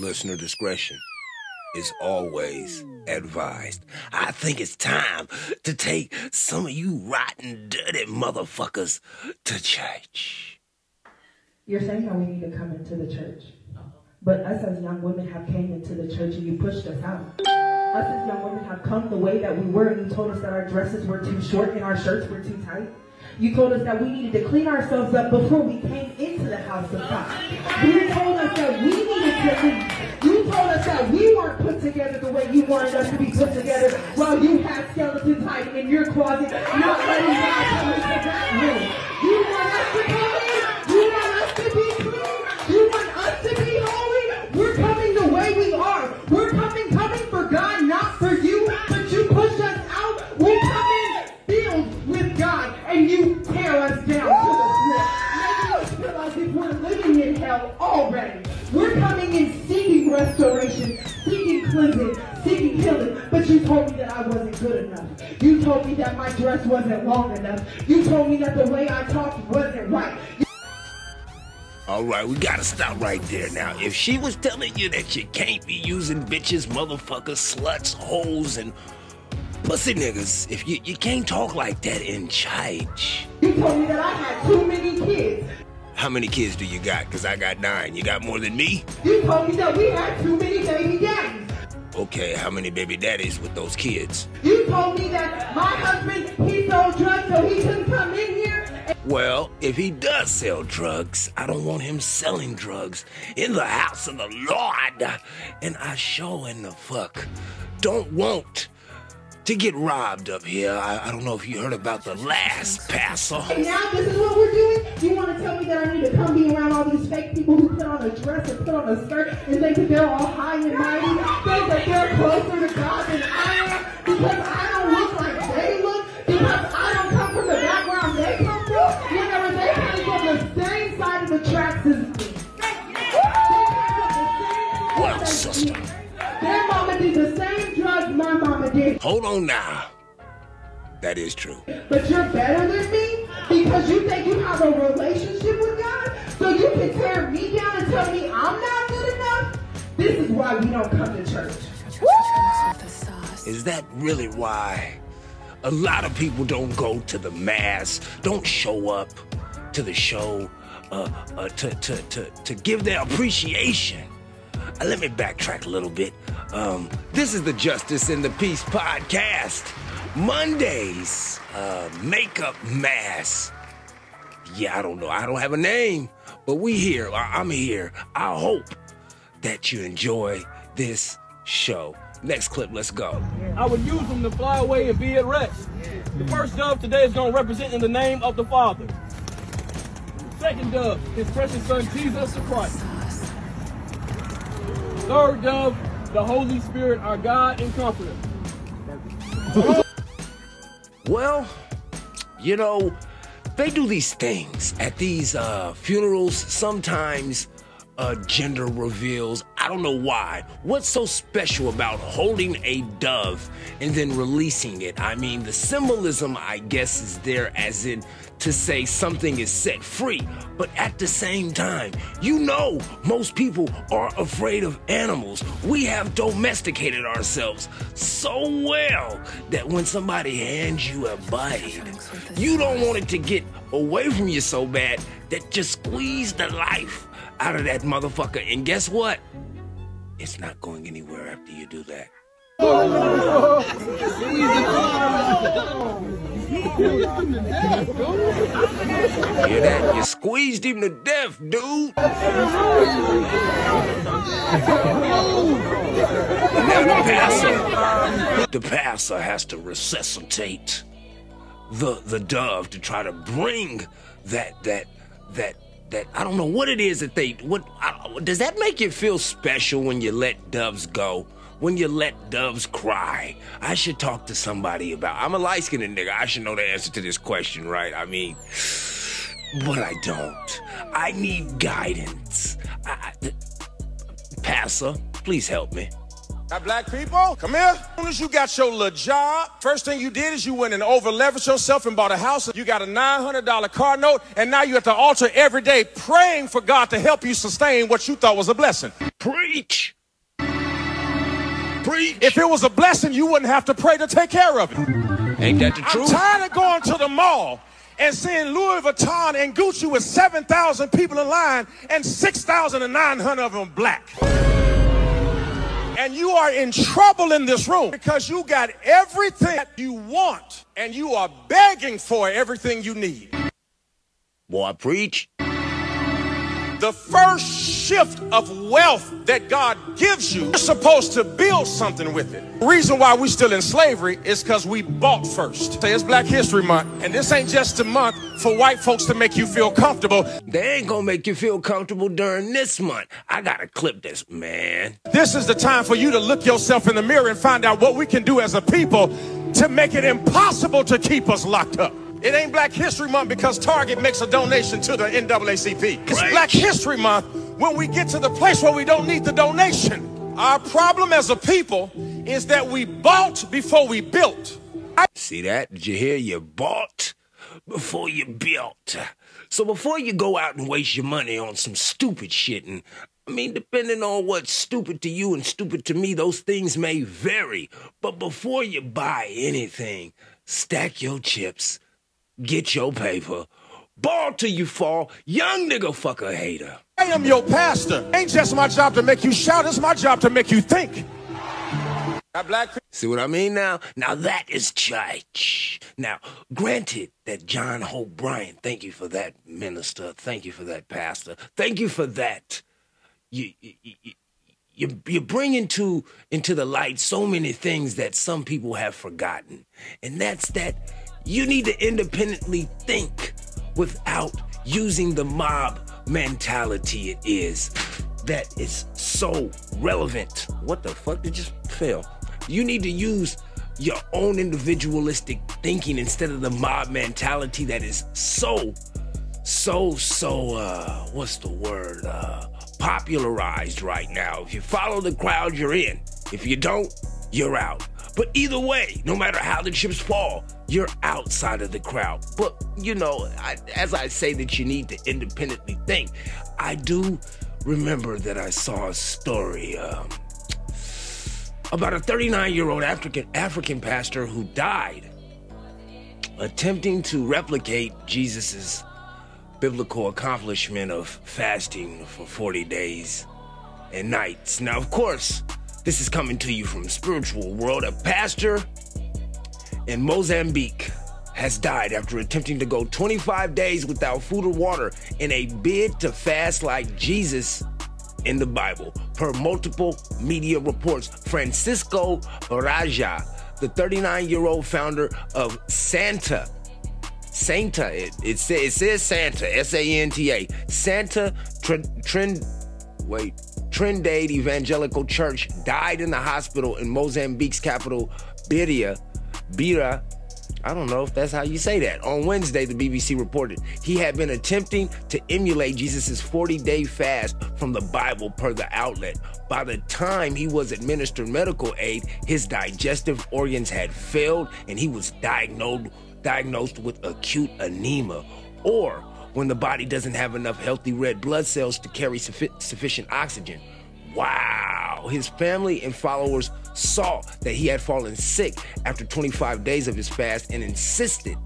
Listener discretion is always advised. I think it's time to take some of you rotten, dirty motherfuckers to church. You're saying that we need to come into the church. But us as young women have came into the church and you pushed us out. Us as young women have come the way that we were and you told us that our dresses were too short and our shirts were too tight. You told us that we needed to clean ourselves up before we came into the house of God. You told us that we You told us that we weren't put together the way you wanted us to be put together while you had skeletons hiding in your closet, not letting God come into that room. You want us to come in. You want us to be clean. You want us to be holy. We're coming the way we are. We're coming, coming for God, not for you. But you push us out. We come in filled with God, and you tear us down to the floor. Making us as if we're living in hell already. We're coming in seeking restoration, seeking cleansing, seeking healing. But you told me that I wasn't good enough. You told me that my dress wasn't long enough. You told me that the way I talked wasn't right. All right, we gotta stop right there now. If she was telling you that you can't be using bitches, motherfuckers, sluts, hoes, and pussy niggas, if you, you can't talk like that in church. You told me that I had kids. How many kids do you got? Cause I got nine. You got more than me? You told me that we had too many baby daddies. Okay, how many baby daddies with those kids? You told me that my husband, he sold drugs so he couldn't come in here. Well, if he does sell drugs, I don't want him selling drugs in the house of the Lord. And I sure in the fuck don't want to get robbed up here. I, I don't know if you heard about the last passer. And now this is what we're doing? You want to tell me that I need to come be around all these fake people who put on a dress and put on a skirt and think that they're all high and mighty? Think that they're closer to God than I am? Because I don't look like they look? Because I on now. That is true. But you're better than me because you think you have a relationship with God, so you can tear me down and tell me I'm not good enough. This is why we don't come to church. Is that really why a lot of people don't go to the mass, don't show up to the show uh, uh, to, to, to, to give their appreciation? Uh, let me backtrack a little bit. Um, this is the Justice and the Peace podcast. Mondays, uh, makeup mass. Yeah, I don't know. I don't have a name, but we here. I'm here. I hope that you enjoy this show. Next clip, let's go. I would use them to fly away and be at rest. The first dove today is going to represent in the name of the Father. The second dove, his precious son Jesus Christ. Third dove, the Holy Spirit, our God and Comforter. Well, you know, they do these things at these uh, funerals. Sometimes uh, gender reveals. I don't know why. What's so special about holding a dove and then releasing it? I mean, the symbolism, I guess, is there as in to say something is set free. But at the same time, you know, most people are afraid of animals. We have domesticated ourselves so well that when somebody hands you a bite, you don't want it to get away from you so bad that just squeeze the life out of that motherfucker. And guess what? It's not going anywhere after you do that. Hear that? You squeezed him to death, dude. Now the passer, the passer has to resuscitate the the dove to try to bring that that that that I don't know what it is that they what I, does that make you feel special when you let doves go? When you let doves cry, I should talk to somebody about. I'm a light skinned nigga. I should know the answer to this question, right? I mean, but I don't. I need guidance. I, I, passer, please help me. Now, black people, come here. As soon as you got your little job, first thing you did is you went and overleveraged yourself and bought a house. You got a $900 car note, and now you're at the altar every day praying for God to help you sustain what you thought was a blessing. Preach. Preach. If it was a blessing, you wouldn't have to pray to take care of it. Ain't that the truth? I'm tired of going to the mall and seeing Louis Vuitton and Gucci with 7,000 people in line and 6,900 of them black. And you are in trouble in this room because you got everything that you want and you are begging for everything you need. Boy, preach. The first shift of wealth that God gives you, you're supposed to build something with it. The reason why we're still in slavery is because we bought first. Say it's Black History Month, and this ain't just a month for white folks to make you feel comfortable. They ain't gonna make you feel comfortable during this month. I gotta clip this, man. This is the time for you to look yourself in the mirror and find out what we can do as a people to make it impossible to keep us locked up. It ain't Black History Month because Target makes a donation to the NAACP. It's Right. Black History Month when we get to the place where we don't need the donation. Our problem as a people is that we bought before we built. See that? Did you hear? You bought before you built. So before you go out and waste your money on some stupid shit, and I mean, depending on what's stupid to you and stupid to me, those things may vary. But before you buy anything, stack your chips, get your paper, ball till you fall, young nigga fucker hater. I am your pastor. Ain't just my job to make you shout, it's my job to make you think. Now, black. See what I mean now? Now that is church. Now, granted that John Hope Bryant, thank you for that, minister. Thank you for that, pastor. Thank you for that. You, you, you, you, you bring into, into the light so many things that some people have forgotten. And that's that you need to independently think without using the mob mentality it is that is so relevant. What the fuck did just fail? You need to use your own individualistic thinking instead of the mob mentality that is so, so, so, uh, what's the word? Uh, popularized right now. If you follow the crowd, you're in. If you don't, you're out. But either way, no matter how the chips fall, you're outside of the crowd. But, you know, I, as I say that you need to independently think, I do remember that I saw a story um, about a 39 year old African, African pastor who died attempting to replicate Jesus's biblical accomplishment of fasting for 40 days and nights. Now, of course, this is coming to you from spiritual world. A pastor in Mozambique has died after attempting to go 25 days without food or water in a bid to fast like Jesus in the Bible, per multiple media reports. Francisco Raja, the 39 year old founder of Santa, Santa, it, it, say, it says Santa, S A N T A, Santa Trend, Trend, wait, Trindade Evangelical Church, died in the hospital in Mozambique's capital, Beira, Beira, I don't know if that's how you say that. On Wednesday, the BBC reported he had been attempting to emulate Jesus' 40 day fast from the Bible per the outlet. By the time he was administered medical aid, his digestive organs had failed and he was diagnosed, diagnosed with acute anemia, or when the body doesn't have enough healthy red blood cells to carry suffi- sufficient oxygen. Wow. His family and followers saw that he had fallen sick after 25 days of his fast and insisted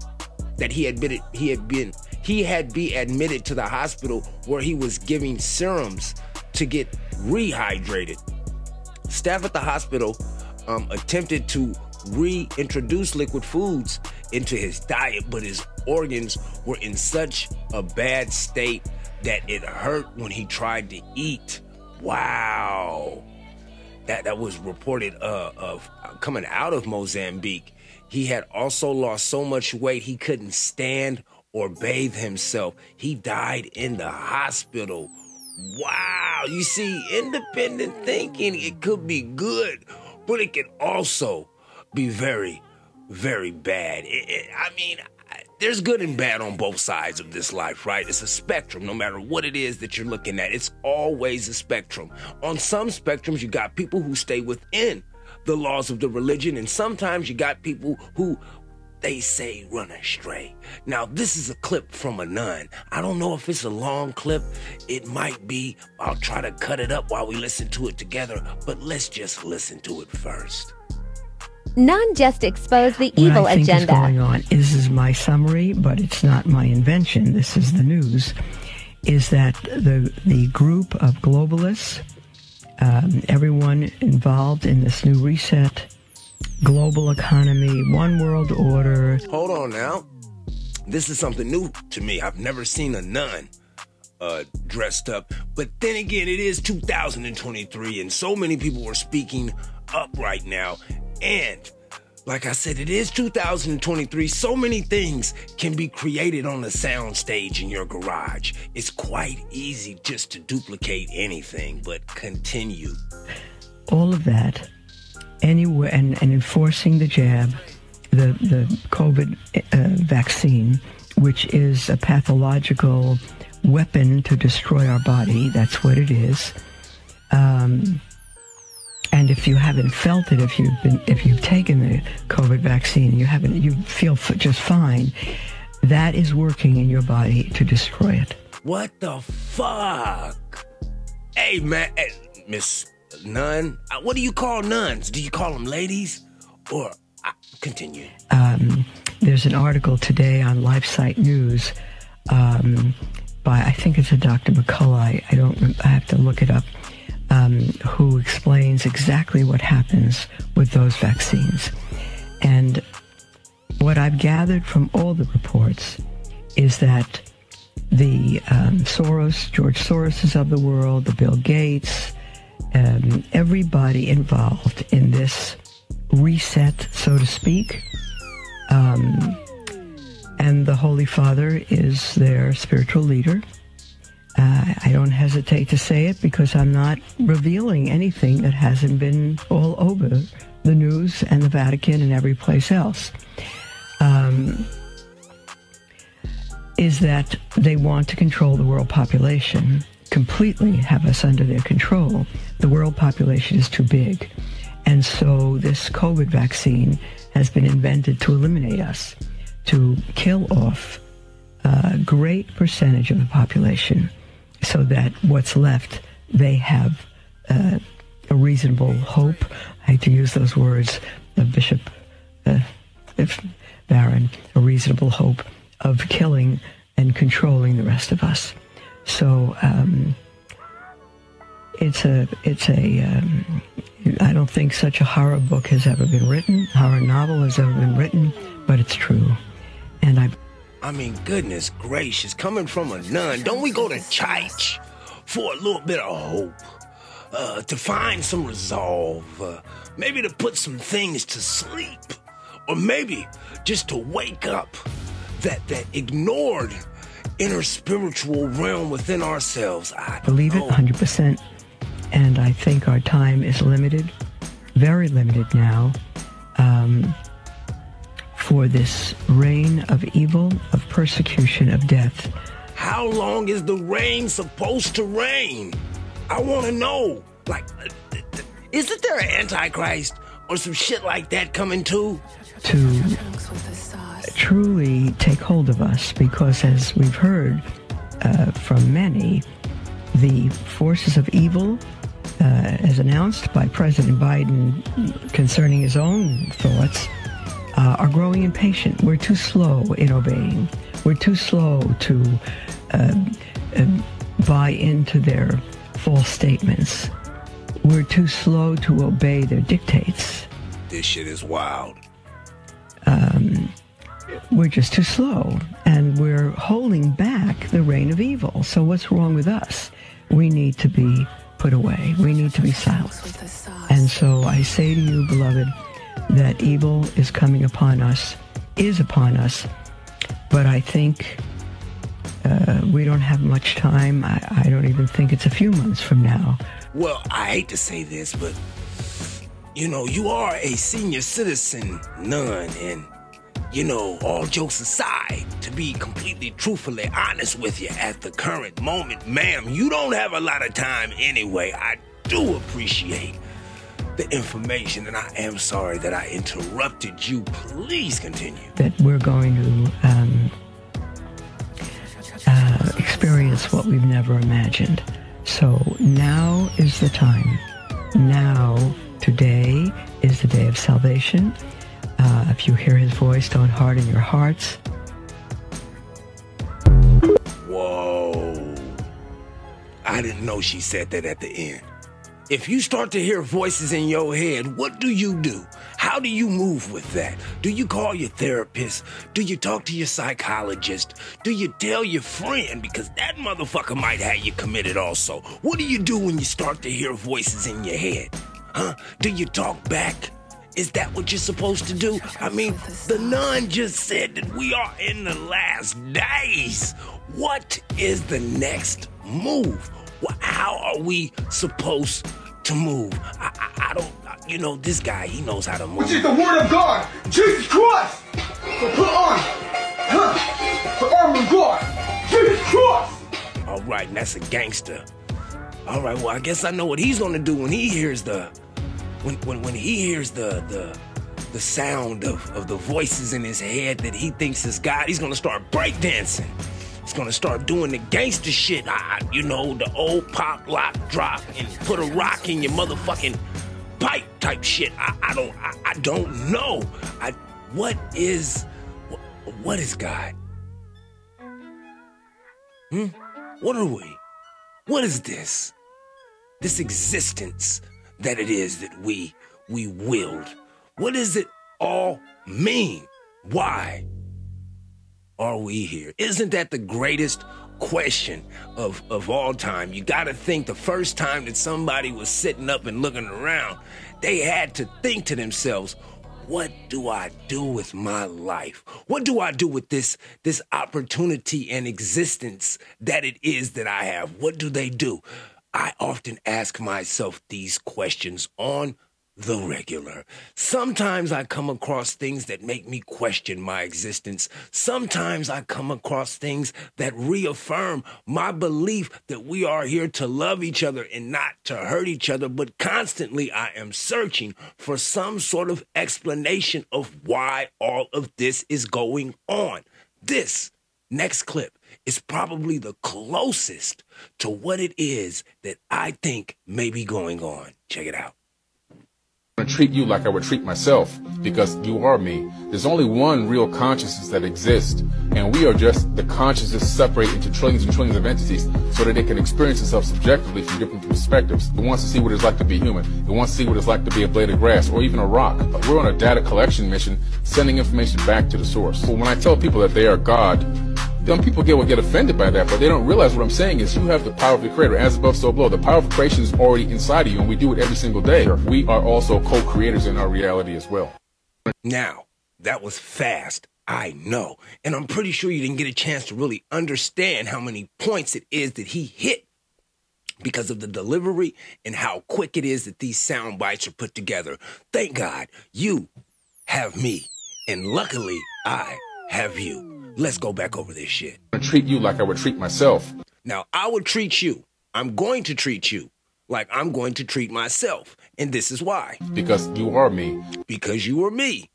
that he had been he had been he had be admitted to the hospital where he was giving serums to get rehydrated. Staff at the hospital um, attempted to reintroduce liquid foods into his diet, but his organs were in such a bad state that it hurt when he tried to eat. Wow. That that was reported uh, of coming out of Mozambique. He had also lost so much weight he couldn't stand or bathe himself. He died in the hospital. Wow. You see, independent thinking, it could be good, but it can also be very, very bad. It- it- I mean, there's good and bad on both sides of this life, right? It's a spectrum, no matter what it is that you're looking at. It's always a spectrum. On some spectrums, you got people who stay within the laws of the religion, and sometimes you got people who they say run astray. Now, this is a clip from a nun. I don't know if it's a long clip. It might be. I'll try to cut it up while we listen to it together, but let's just listen to it first. Nun just expose the what evil I think agenda. is going on. This is my summary, but it's not my invention. This is the news. Is that the the group of globalists, um, everyone involved in this new reset, global economy, one world order, Hold on now. This is something new to me. I've never seen a nun uh, dressed up. But then again, it is 2023, and so many people are speaking up right now. And like I said, it is 2023. So many things can be created on a soundstage in your garage. It's quite easy just to duplicate anything, but continue. all of that, anywhere, and, and enforcing the jab, the the COVID uh, vaccine, which is a pathological weapon to destroy our body. That's what it is. Um, and if you haven't felt it, if you've been, if you've taken the COVID vaccine, you haven't, you feel f- just fine. That is working in your body to destroy it. What the fuck? Hey, man, hey, Miss Nun, uh, what do you call nuns? Do you call them ladies? Or, uh, continue. um, there's an article today on LifeSite News um, by I think it's a Dr. McCullough. I don't. I have to look it up. Um, who explains exactly what happens with those vaccines? And what I've gathered from all the reports is that the um, Soros, George Soroses of the world, the Bill Gates, um, everybody involved in this reset, so to speak, um, and the Holy Father is their spiritual leader. Uh, I don't hesitate to say it because I'm not revealing anything that hasn't been all over the news and the Vatican and every place else. Um, is that they want to control the world population, completely have us under their control. The world population is too big. And so this COVID vaccine has been invented to eliminate us, to kill off a great percentage of the population so that what's left, they have uh, a reasonable hope. I hate to use those words, uh, Bishop uh, if Baron, a reasonable hope of killing and controlling the rest of us. So um, it's a it's a um, I don't think such a horror book has ever been written, horror novel has ever been written, but it's true, and I I mean, goodness gracious, coming from a nun, don't we go to church for a little bit of hope? Uh, to find some resolve, uh, maybe to put some things to sleep, or maybe just to wake up that that ignored inner spiritual realm within ourselves. I believe it know. 100%. And I think our time is limited, very limited now, um, for this reign of evil, of persecution, of death. How long is the rain supposed to rain? I want to know. Like, isn't there an antichrist or some shit like that coming too? to truly take hold of us because, as we've heard uh, from many, the forces of evil, uh, as announced by President Biden concerning his own thoughts, uh, are growing impatient. We're too slow in obeying. We're too slow to uh, uh, buy into their false statements. We're too slow to obey their dictates. This shit is wild. we're just too slow and we're holding back the reign of evil. So what's wrong with us? We need to be put away. We need to be silenced. And so I say to you, beloved, that evil is coming upon us, is upon us, but I think uh, we don't have much time. I, I don't even think it's a few months from now. Well, I hate to say this, but you know, you are a senior citizen nun, and you know, all jokes aside, to be completely truthfully honest with you at the current moment, ma'am, you don't have a lot of time anyway. I do appreciate the information, and I am sorry that I interrupted you. Please continue. That we're going to um, uh, experience what we've never imagined. So now is the time. Now, today is the day of salvation. Uh, if you hear his voice, don't harden your hearts. Whoa. I didn't know she said that at the end. If you start to hear voices in your head, what do you do? How do you move with that? Do you call your therapist? Do you talk to your psychologist? Do you tell your friend? Because that motherfucker might have you committed also. What do you do when you start to hear voices in your head? Huh? Do you talk back? Is that what you're supposed to do? I mean, the nun just said that we are in the last days. What is the next move? How are we supposed to move? I, I, I don't, you know, this guy, he knows how to move. Which is the word of God, Jesus Christ. So put on, huh, the armor of God, Jesus Christ. All right, and that's a gangster. All right, well, I guess I know what he's gonna do when he hears the, when when when he hears the the the sound of, of the voices in his head that he thinks is God. He's gonna start breakdancing. He's gonna start doing the gangster shit. I, you know, the old pop lock drop and put a rock in your motherfucking pipe type shit. I, I don't I, I don't know. I what is what, what is God? Hmm? What are we? What is this? This existence that it is that we we willed. What does it all mean? Why are we here? Isn't that the greatest question of, of all time? You gotta think the first time that somebody was sitting up and looking around, they had to think to themselves, what do I do with my life? What do I do with this this opportunity and existence that it is that I have? What do they do? I often ask myself these questions on the regular. Sometimes I come across things that make me question my existence. Sometimes I come across things that reaffirm my belief that we are here to love each other and not to hurt each other. But constantly I am searching for some sort of explanation of why all of this is going on. This next clip is probably the closest to what it is that I think may be going on. Check it out. I treat you like I would treat myself because you are me. There's only one real consciousness that exists, and we are just the consciousness separated into trillions and trillions of entities so that it can experience itself subjectively from different perspectives. It wants to see what it's like to be human. It wants to see what it's like to be a blade of grass or even a rock. We're on a data collection mission, sending information back to the source. When I tell people that they are God, some people get get offended by that, but they don't realize what I'm saying is you have the power of the creator, as above, so below. The power of creation is already inside of you, and we do it every single day. We are also co-creators in our reality as well. Now, that was fast. I know. And I'm pretty sure you didn't get a chance to really understand how many points it is that he hit because of the delivery and how quick it is that these sound bites are put together. Thank God you have me. And luckily, I have you. Let's go back over this shit. I treat you like I would treat myself. Now, I would treat you. I'm going to treat you like I'm going to treat myself. And this is why. Because you are me. Because you are me.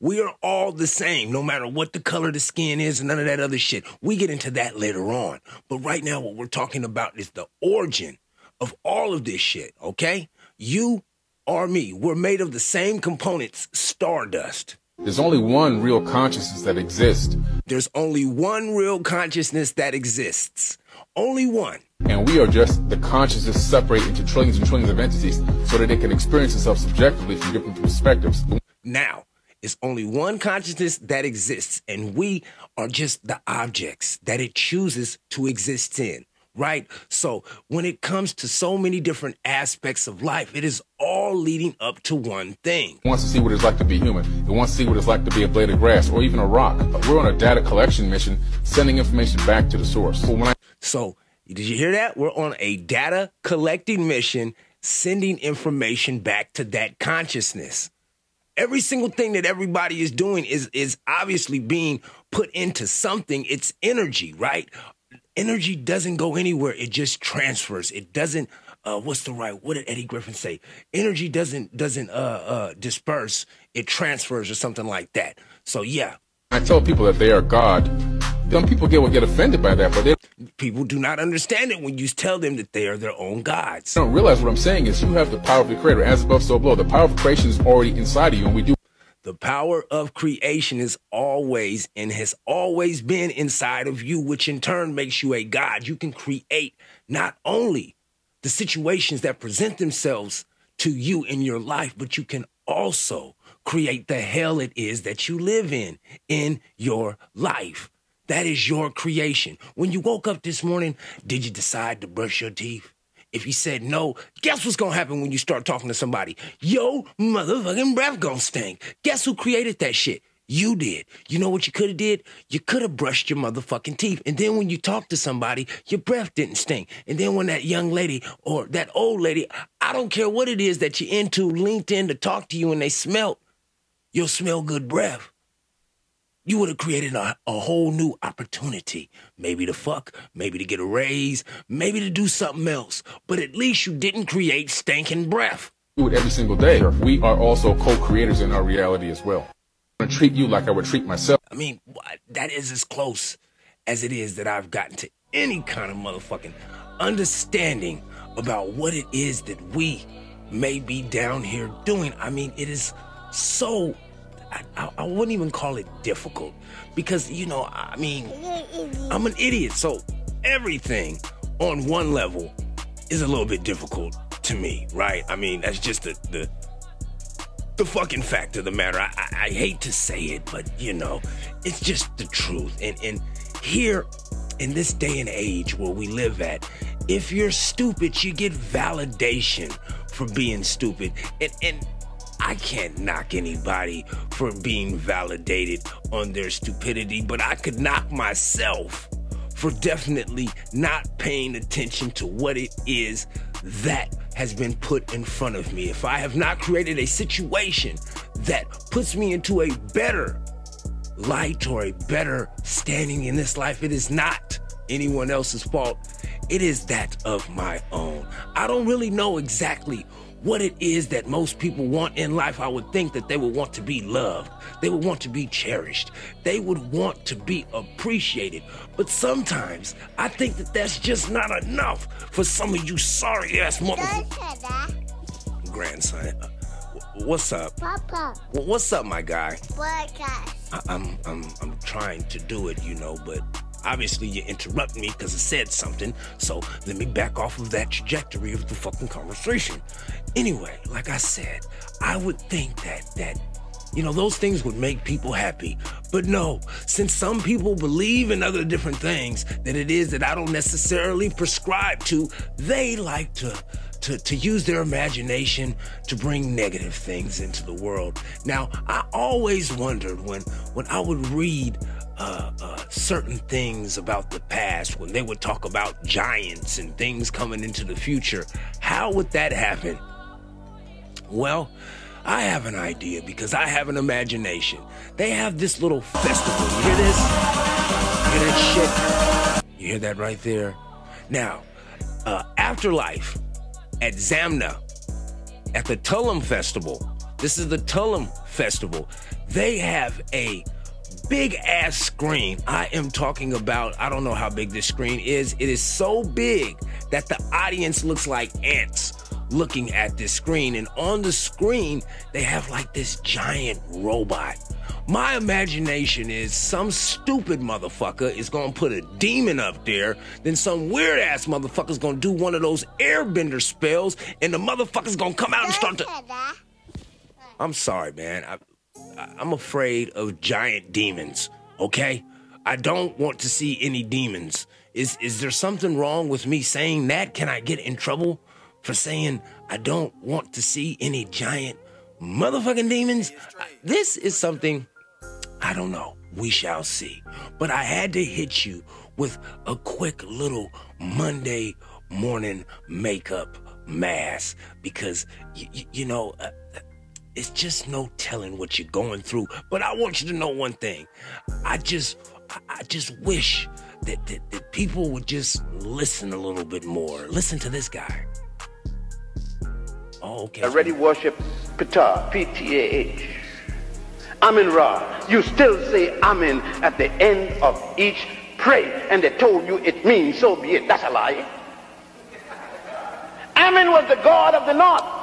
We are all the same, no matter what the color of the skin is and none of that other shit. We get into that later on. But right now, what we're talking about is the origin of all of this shit, okay? You are me. We're made of the same components, stardust. There's only one real consciousness that exists. There's only one real consciousness that exists. Only one. And we are just the consciousness separated into trillions and trillions of entities so that it can experience itself subjectively from different perspectives. Now, it's only one consciousness that exists, and we are just the objects that it chooses to exist in right? So when it comes to so many different aspects of life, it is all leading up to one thing. It wants to see what it's like to be human. It wants to see what it's like to be a blade of grass or even a rock. We're on a data collection mission, sending information back to the source. So, I- so did you hear that? We're on a data collecting mission, sending information back to that consciousness. Every single thing that everybody is doing is is obviously being put into something. It's energy, right? Energy doesn't go anywhere. It just transfers. It doesn't uh, what's the right? What did Eddie Griffin say? Energy doesn't doesn't uh, uh, disperse; it transfers or something like that. So yeah. I tell people that they are God. Some people get get offended by that, but they people do not understand it when you tell them that they are their own gods. They don't realize what I'm saying is you have the power of the Creator, as above, so below. The power of creation is already inside of you, and we do. The power of creation is always and has always been inside of you, which in turn makes you a God. You can create not only the situations that present themselves to you in your life, but you can also create the hell it is that you live in in your life. That is your creation. When you woke up this morning, did you decide to brush your teeth? If you said no, guess what's gonna happen when you start talking to somebody? Yo, motherfucking breath gonna stink. Guess who created that shit? You did. You know what you could have did? You could have brushed your motherfucking teeth. And then when you talk to somebody, your breath didn't stink. And then when that young lady or that old lady, I don't care what it is that you're into, linked in to talk to you and they smelt, you'll smell good breath. You would have created a, a whole new opportunity. Maybe to fuck, maybe to get a raise, maybe to do something else. But at least you didn't create stinking breath. Do it every single day. We are also co-creators in our reality as well I'm going to treat you like I would treat myself. I mean, that is as close as it is that I've gotten to any kind of motherfucking understanding about what it is that we may be down here doing. I mean, it is so. I, I, wouldn't even call it difficult because, you know, I mean, I'm an idiot. So everything on one level is a little bit difficult to me, right? I mean, that's just the, the the fucking fact of the matter. I, I, I, hate to say it, but you know, it's just the truth. And and here in this day and age where we live at, if you're stupid, you get validation for being stupid. And and I can't knock anybody for being validated on their stupidity, but I could knock myself for definitely not paying attention to what it is that has been put in front of me, if I have not created a situation that puts me into a better light or a better standing in this life, it is not anyone else's fault. It is that of my own. I don't really know exactly what it is that most people want in life, I would think that they would want to be loved. They would want to be cherished. They would want to be appreciated. But sometimes I think that that's just not enough for some of you sorry ass motherfuckers. Grandson. Uh, what's up? Papa. What's up, my guy? Podcast. I- I'm, I'm, I'm trying to do it, you know, but Obviously, you interrupt me because I said something, so let me back off of that trajectory of the fucking conversation. Anyway, like I said, I would think that that you know, those things would make people happy. But no, since some people believe in other different things that it is that I don't necessarily prescribe to, they like to to, to use their imagination to bring negative things into the world. Now, I always wondered when when I would read uh, uh, certain things about the past, when they would talk about giants and things coming into the future, how would that happen? Well, I have an idea because I have an imagination. They have this little festival. You hear this? You hear that shit? You hear that right there? Now, uh, Afterlife at Zamna, at the Tulum Festival, this is the Tulum Festival, they have a big ass screen. I am talking about, I don't know how big this screen is. It is so big that the audience looks like ants looking at this screen. And on the screen, they have like this giant robot. My imagination is some stupid motherfucker is gonna put a demon up there, then some weird ass motherfucker's gonna do one of those airbender spells, and the motherfucker's gonna come out and start to. I'm sorry, man. I, I'm afraid of giant demons, okay? I don't want to see any demons. Is is there something wrong with me saying that? Can I get in trouble for saying I don't want to see any giant motherfucking demons? This is something I don't know. We shall see. But I had to hit you with a quick little Monday morning makeup mask because y- y- you know uh, it's just no telling what you're going through. But I want you to know one thing. I just I just wish that, that, that people would just listen a little bit more. Listen to this guy. Oh, okay. I Already worship Ptah, P-T-A-H. Amen Ra. You still say Amen at the end of each prayer, and they told you it means so be it. That's a lie. Amen was the God of the north.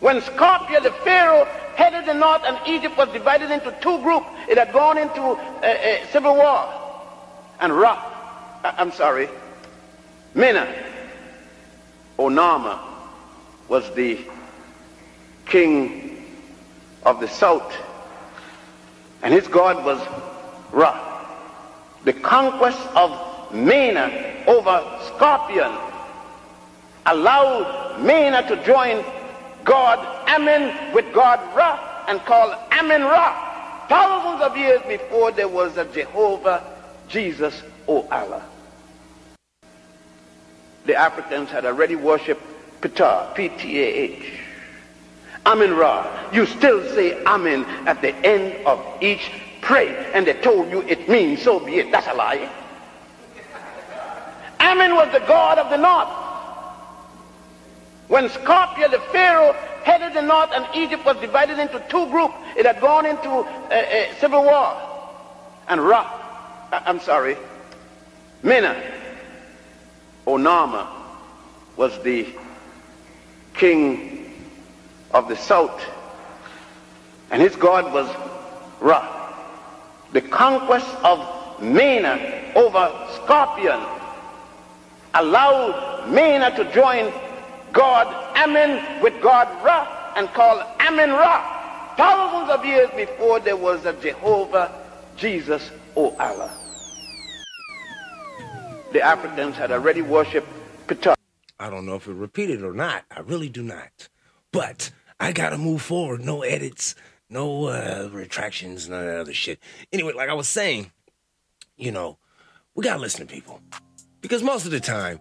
When Scorpio, the Pharaoh, headed the north and Egypt was divided into two groups, it had gone into a, a civil war. And Ra, uh, I'm sorry, Mena, Onama was the king of the south. And his god was Ra. The conquest of Mena over Scorpion allowed Mena to join God Amen with God Ra and call Amen Ra. Thousands of years before there was a Jehovah Jesus O Allah. The Africans had already worshipped Ptah, P-T-A-H. Amen Ra. You still say Amen at the end of each prayer, and they told you it means so be it. That's a lie. Amen was the God of the north. When Scorpio, the Pharaoh, headed the north and Egypt was divided into two groups, it had gone into a, a civil war. And Ra, uh, I'm sorry, Mena, Onama was the king of the south. And his god was Ra. The conquest of Mena over Scorpion allowed Mena to join God Amen with God Ra and call Amen Ra. Thousands of years before there was a Jehovah Jesus or Allah. The Africans had already worshipped Ptah. I don't know if it repeated or not. I really do not. But I gotta move forward. No edits, no uh, retractions, none of that other shit. Anyway, like I was saying, you know, we gotta listen to people. Because most of the time,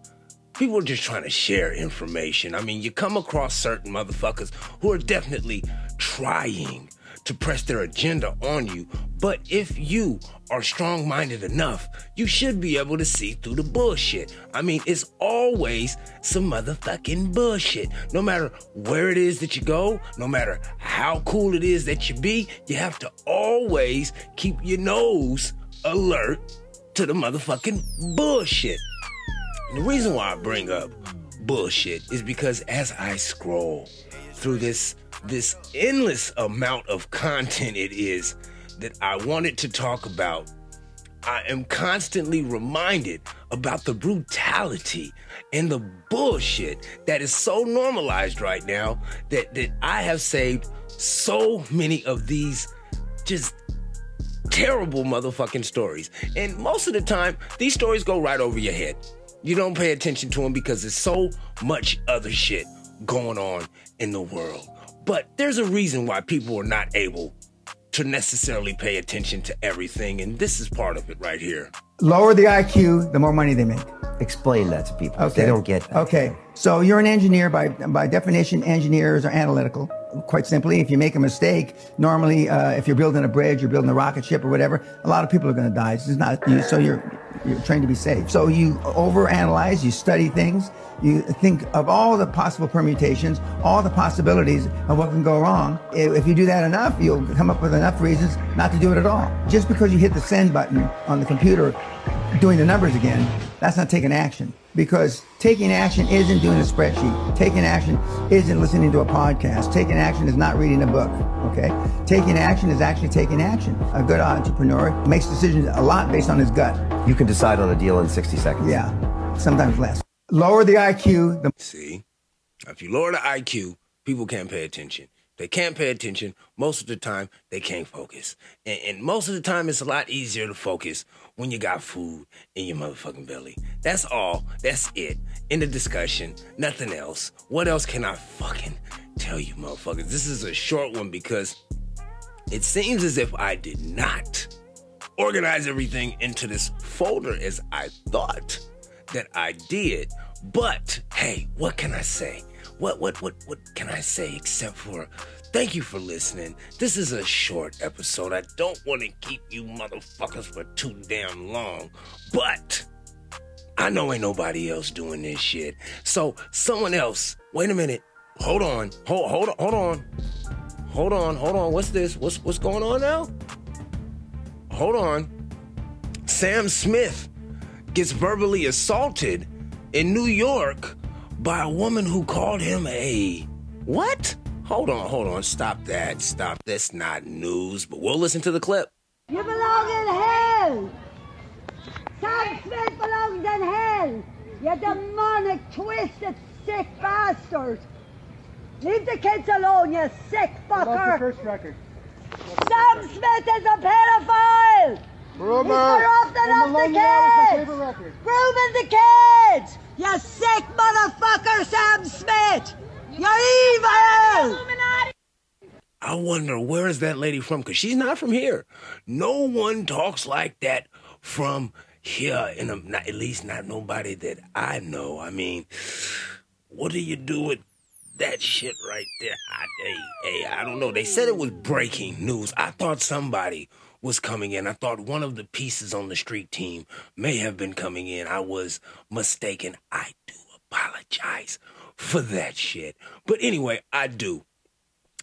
people are just trying to share information. I mean, you come across certain motherfuckers who are definitely trying to press their agenda on you. But if you are strong minded enough, you should be able to see through the bullshit. I mean, it's always some motherfucking bullshit. No matter where it is that you go, no matter how cool it is that you be, you have to always keep your nose alert to the motherfucking bullshit. The reason why I bring up bullshit is because as I scroll through this this endless amount of content it is that I wanted to talk about, I am constantly reminded about the brutality and the bullshit that is so normalized right now that, that I have saved so many of these just terrible motherfucking stories. And most of the time, these stories go right over your head. You don't pay attention to them because there's so much other shit going on in the world. But there's a reason why people are not able to necessarily pay attention to everything, and this is part of it right here. Lower the IQ, the more money they make. Explain that to people. Okay. They don't get that. Okay. So you're an engineer by by definition. Engineers are analytical. Quite simply, if you make a mistake, normally, uh, if you're building a bridge, you're building a rocket ship or whatever, a lot of people are going to die. It's not you, so you're you're trained to be safe. So you overanalyze, you study things, you think of all the possible permutations, all the possibilities of what can go wrong. If you do that enough, you'll come up with enough reasons not to do it at all. Just because you hit the send button on the computer, doing the numbers again, that's not taking action. Because taking action isn't doing a spreadsheet. Taking action isn't listening to a podcast. Taking action is not reading a book. Okay? Taking action is actually taking action. A good entrepreneur makes decisions a lot based on his gut. You can decide on a deal in 60 seconds. Yeah, sometimes less. Lower the IQ. The- See? If you lower the IQ, people can't pay attention. They can't pay attention. Most of the time, they can't focus. And, and, most of the time, it's a lot easier to focus when you got food in your motherfucking belly. That's all. That's it. In the discussion. Nothing else. What else can I fucking tell you, motherfuckers? This is a short one because it seems as if I did not organize everything into this folder as I thought that I did. But hey, what can I say? what what what what can I say except for thank you for listening. This is a short episode. I don't want to keep you motherfuckers for too damn long, but I know ain't nobody else doing this shit. So someone else. Wait a minute. Hold on. Hold hold on. Hold on. Hold on. Hold on. What's this? What's what's going on now? Hold on. Sam Smith gets verbally assaulted in New York by a woman who called him a what? Hold on, hold on. Stop that. Stop. That's not news, but we'll listen to the clip. You belong in hell. Sam Smith belongs in hell. You demonic, twisted, sick bastard. Leave the kids alone, you sick fucker. first record? Sam Smith is a pedophile. Rumor. He's corrupting And of the Malone Wall kids. favorite. Grooming the kids. You sick motherfucker, Sam Smith. You're evil. I wonder where is that lady from? Because she's not from here. No one talks like that from here. In a, not, at least not nobody that I know. I mean, what do you do with that shit right there? I, hey, hey, I don't know. They said it was breaking news. I thought somebody was coming in. I thought one of the pieces on the street team may have been coming in. I was mistaken. I do apologize for that shit. But anyway, I do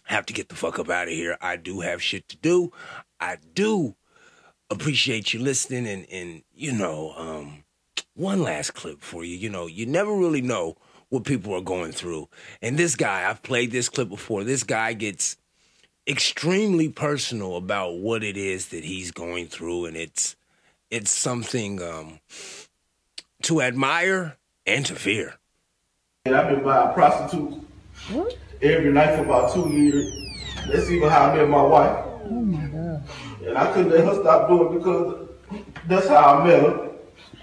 have to get the fuck up out of here. I do have shit to do. I do appreciate you listening and and you know, um one last clip for you. You know, you never really know what people are going through. And this guy, I've played this clip before. This guy gets extremely personal about what it is that he's going through and it's it's something um to admire and to fear. And I've been buying prostitutes every night for about two years. That's even how I met my wife. Oh my God. And I couldn't let her stop doing it because that's how I met her.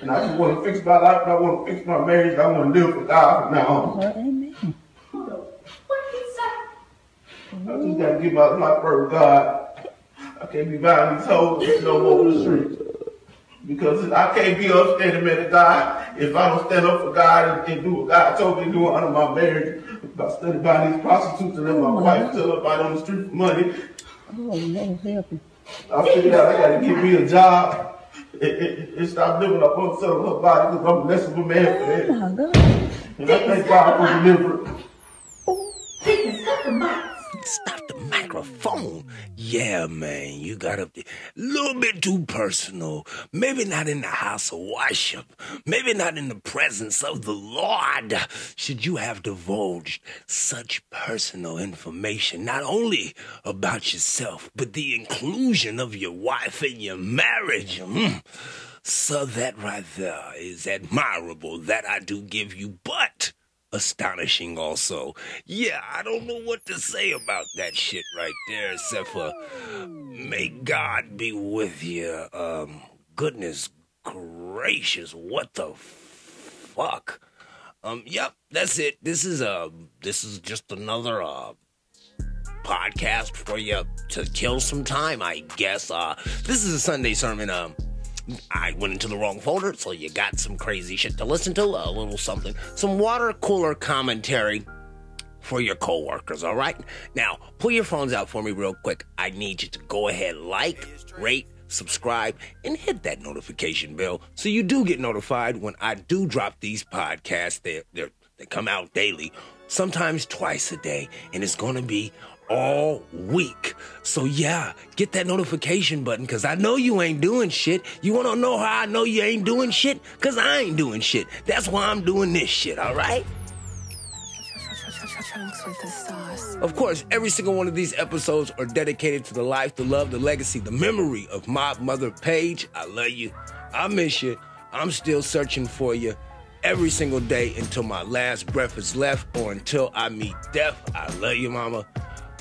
And I just want to fix my life. I want to fix my marriage. I want to live for God from now on. amen. What he said. I just got to give my life for God. I can't be buying these hoes no more in the streets. Because I can't be upstanding man of God if I don't stand up for God and, and do what God told me to do under my marriage. By studying by these prostitutes and then my oh, wife tell her out on the street for money. Oh, Lord help me. I figured out I gotta give me a job and, and, and stop living up on some of her body because I'm less of a man for that. Oh my God. And I thank God for deliverance. Stop the microphone. Yeah, man, you got. A little bit too personal. Maybe not in the house of worship. Maybe not in the presence of the Lord. Should you have divulged such personal information, not only about yourself, but the inclusion of your wife in your marriage? Mm. So that right there is admirable. That I do give you, but astonishing also. Yeah, I don't know what to say about that shit right there, except for may God be with you. Um, goodness gracious, what the fuck? Um, yep, that's it. This is uh this is just another uh podcast for you to kill some time, I guess. Uh, this is a Sunday sermon. Um, I went into the wrong folder, so you got some crazy shit to listen to, a little something, some water cooler commentary for your coworkers, all right? Now, pull your phones out for me real quick. I need you to go ahead, like, rate, subscribe, and hit that notification bell so you do get notified when I do drop these podcasts. They they come out daily, sometimes twice a day, and it's gonna be all week. So yeah, get that notification button cuz I know you ain't doing shit. You want to know how I know you ain't doing shit? Cuz I ain't doing shit. That's why I'm doing this shit, all right? Of course, every single one of these episodes are dedicated to the life, the love, the legacy, the memory of my mother Paige. I love you. I miss you. I'm still searching for you every single day until my last breath is left or until I meet death. I love you, mama.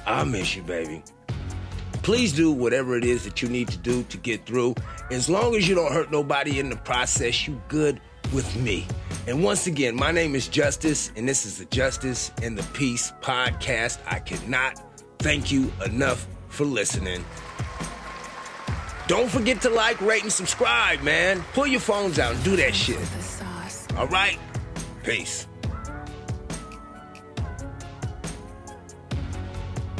I miss you, baby. Please do whatever it is that you need to do to get through. As long as you don't hurt nobody in the process, you good with me. And once again, my name is Justice, and this is the Justice and the Peace podcast. I cannot thank you enough for listening. Don't forget to like, rate, and subscribe, man. Pull your phones out and do that shit. All right? Peace.